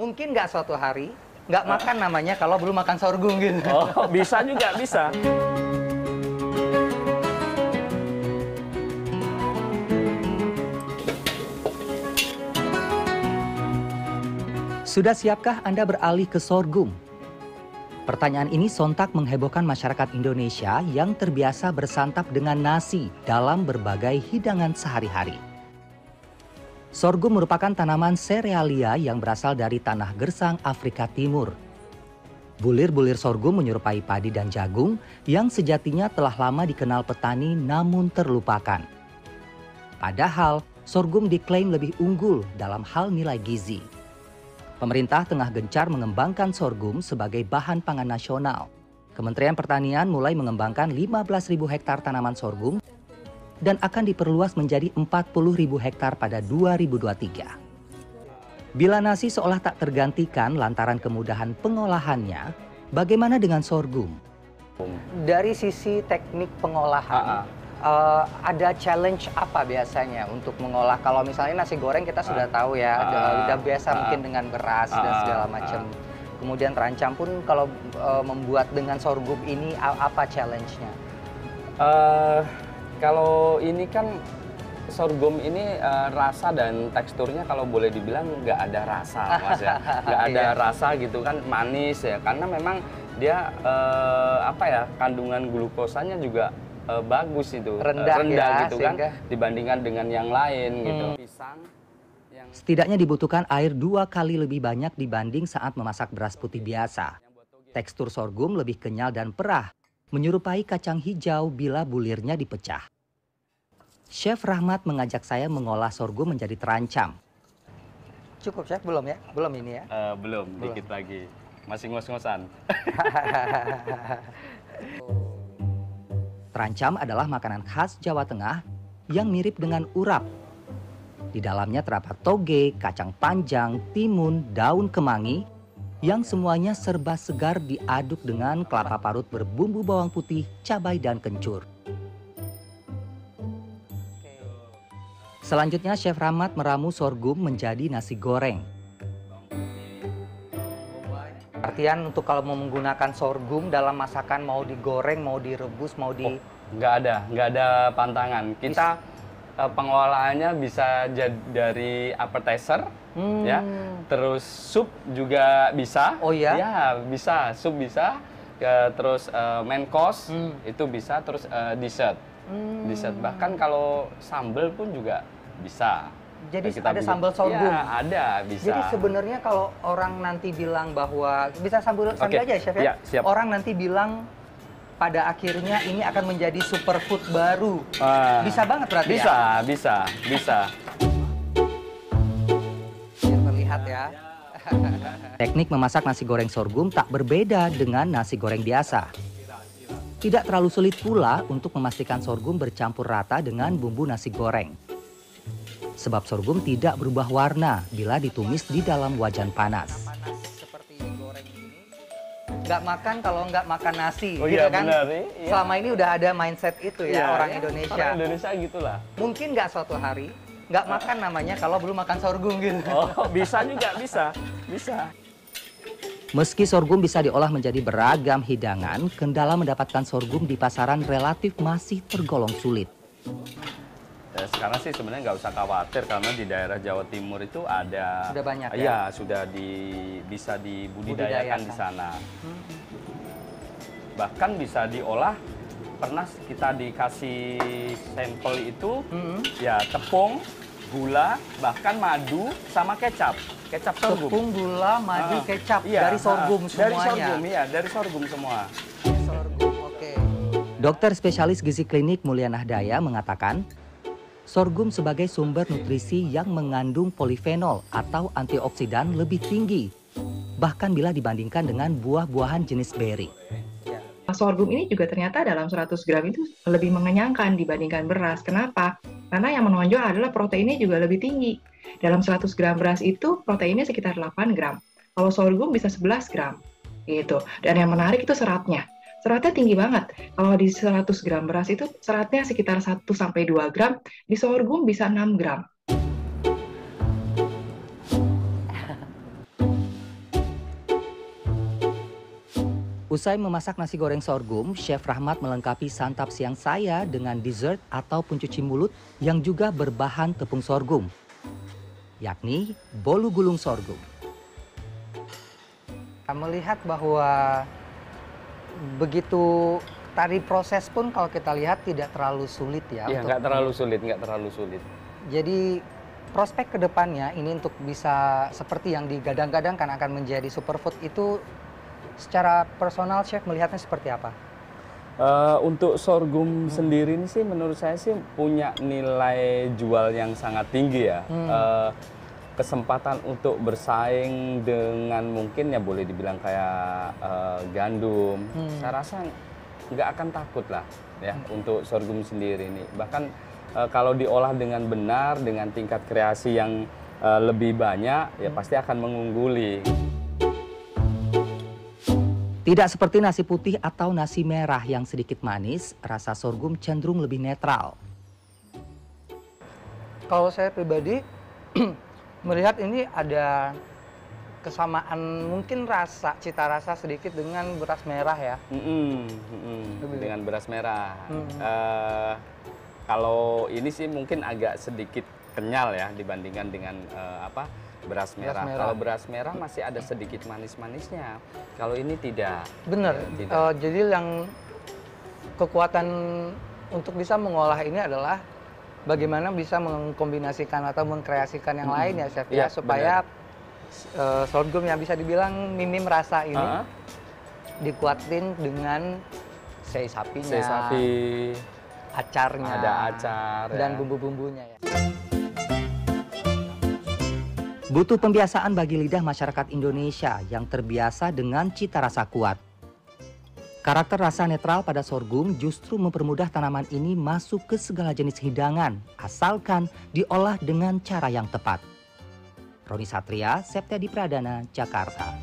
Mungkin nggak suatu hari nggak makan namanya kalau belum makan sorghum gitu. Oh, bisa juga, bisa. Sudah siapkah Anda beralih ke sorghum? Pertanyaan ini sontak menghebohkan masyarakat Indonesia yang terbiasa bersantap dengan nasi dalam berbagai hidangan sehari-hari. Sorghum merupakan tanaman serealia yang berasal dari tanah gersang Afrika Timur. Bulir-bulir sorghum menyerupai padi dan jagung yang sejatinya telah lama dikenal petani namun terlupakan. Padahal, sorghum diklaim lebih unggul dalam hal nilai gizi. Pemerintah tengah gencar mengembangkan sorghum sebagai bahan pangan nasional. Kementerian Pertanian mulai mengembangkan 15.000 hektar tanaman sorghum dan akan diperluas menjadi 40.000 hektar pada 2023. Bila nasi seolah tak tergantikan lantaran kemudahan pengolahannya, bagaimana dengan sorghum? Dari sisi teknik pengolahan, uh, ada challenge apa biasanya untuk mengolah? Kalau misalnya nasi goreng kita sudah uh, tahu ya, uh, udah biasa uh, mungkin dengan beras uh, dan segala macam. Uh, Kemudian terancam pun kalau uh, membuat dengan sorghum ini apa challenge-nya? Uh, kalau ini kan sorghum ini uh, rasa dan teksturnya kalau boleh dibilang nggak ada rasa mas ya nggak ada iya. rasa gitu kan manis ya karena memang dia uh, apa ya kandungan glukosanya juga uh, bagus itu rendah, rendah ya, gitu kan dibandingkan dengan yang lain gitu. hmm. gitu. Pisang yang... Setidaknya dibutuhkan air dua kali lebih banyak dibanding saat memasak beras putih biasa. Tekstur sorghum lebih kenyal dan perah, menyerupai kacang hijau bila bulirnya dipecah. Chef Rahmat mengajak saya mengolah sorghum menjadi terancam. Cukup chef, belum ya? Belum ini ya? Uh, belum, belum, dikit lagi. Masih ngos-ngosan. Terancam adalah makanan khas Jawa Tengah yang mirip dengan urap. Di dalamnya terdapat toge, kacang panjang, timun, daun kemangi, yang semuanya serba segar diaduk dengan kelapa parut berbumbu bawang putih, cabai, dan kencur. Selanjutnya Chef Rahmat meramu sorghum menjadi nasi goreng. Artian untuk kalau mau menggunakan sorghum dalam masakan mau digoreng, mau direbus, mau di... Oh, nggak ada, nggak ada pantangan. Kita uh, pengolahannya bisa jadi dari appetizer, hmm. ya. Terus sup juga bisa. Oh ya? Ya bisa, sup bisa. Ya, terus uh, main course hmm. itu bisa. Terus uh, dessert, hmm. dessert. Bahkan kalau sambal pun juga bisa. Jadi kita ada sambal sorghum. Ya, ada, bisa. Jadi sebenarnya kalau orang nanti bilang bahwa bisa sambal sambil okay. aja chef ya. ya siap. Orang nanti bilang pada akhirnya ini akan menjadi superfood baru. Uh, bisa banget berarti bisa, ya? Bisa, bisa, bisa. terlihat ya. Teknik memasak nasi goreng sorghum tak berbeda dengan nasi goreng biasa. Tidak terlalu sulit pula untuk memastikan sorghum bercampur rata dengan bumbu nasi goreng sebab sorghum tidak berubah warna bila ditumis di dalam wajan panas. Nggak makan kalau nggak makan nasi, oh, gitu iya, kan? Benar, iya. Selama ini udah ada mindset itu ya, iya, orang iya. Indonesia. Orang Indonesia gitulah. Mungkin nggak suatu hari nggak makan namanya kalau belum makan sorghum gitu. Oh, bisa juga, bisa, bisa. Meski sorghum bisa diolah menjadi beragam hidangan, kendala mendapatkan sorghum di pasaran relatif masih tergolong sulit. Ya, sekarang sih sebenarnya nggak usah khawatir karena di daerah Jawa Timur itu ada sudah banyak ya, ya sudah di bisa dibudidayakan di sana. Hmm. Bahkan bisa diolah pernah kita dikasih sampel itu hmm. ya tepung, gula, bahkan madu sama kecap. Kecap sorghum. Tepung, gula, madu, uh, kecap iya, dari sorghum uh, semuanya. Dari sorghum ya, dari sorghum semua. Sorghum, oke. Okay. Dokter spesialis gizi klinik Mulyana Daya mengatakan sorghum sebagai sumber nutrisi yang mengandung polifenol atau antioksidan lebih tinggi, bahkan bila dibandingkan dengan buah-buahan jenis berry. Sorghum ini juga ternyata dalam 100 gram itu lebih mengenyangkan dibandingkan beras. Kenapa? Karena yang menonjol adalah proteinnya juga lebih tinggi. Dalam 100 gram beras itu proteinnya sekitar 8 gram. Kalau sorghum bisa 11 gram. Gitu. Dan yang menarik itu seratnya seratnya tinggi banget. Kalau di 100 gram beras itu seratnya sekitar 1 sampai 2 gram, di sorghum bisa 6 gram. Usai memasak nasi goreng sorghum, Chef Rahmat melengkapi santap siang saya dengan dessert atau pencuci mulut yang juga berbahan tepung sorghum, yakni bolu gulung sorghum. Melihat bahwa begitu tadi proses pun kalau kita lihat tidak terlalu sulit ya. Iya, nggak terlalu sulit, nggak terlalu sulit. Jadi prospek ke depannya ini untuk bisa seperti yang digadang-gadangkan akan menjadi superfood itu secara personal chef melihatnya seperti apa? Uh, untuk sorghum hmm. sendiri ini sih menurut saya sih punya nilai jual yang sangat tinggi ya. Hmm. Uh, kesempatan untuk bersaing dengan mungkin ya boleh dibilang kayak uh, gandum, hmm. saya rasa nggak akan takut lah ya hmm. untuk sorghum sendiri ini. Bahkan uh, kalau diolah dengan benar, dengan tingkat kreasi yang uh, lebih banyak, ya hmm. pasti akan mengungguli. Tidak seperti nasi putih atau nasi merah yang sedikit manis, rasa sorghum cenderung lebih netral. Kalau saya pribadi melihat ini ada kesamaan mungkin rasa cita rasa sedikit dengan beras merah ya. Mm -hmm, mm -hmm. Dengan beras merah. Mm -hmm. uh, kalau ini sih mungkin agak sedikit kenyal ya dibandingkan dengan uh, apa beras merah. merah. Kalau beras merah masih ada sedikit manis-manisnya. Kalau ini tidak. Benar. Ya, tidak. Uh, jadi yang kekuatan untuk bisa mengolah ini adalah bagaimana bisa mengkombinasikan atau mengkreasikan yang lain ya chef ya, ya supaya uh, sorghum yang bisa dibilang minim rasa ini uh -huh. dikuatin dengan sei sapinya. Sei sapi. Acarnya. Ada acar. Dan ya. bumbu-bumbunya ya. Butuh pembiasaan bagi lidah masyarakat Indonesia yang terbiasa dengan cita rasa kuat. Karakter rasa netral pada sorghum justru mempermudah tanaman ini masuk ke segala jenis hidangan, asalkan diolah dengan cara yang tepat. Roni Satria, Septia di Pradana, Jakarta.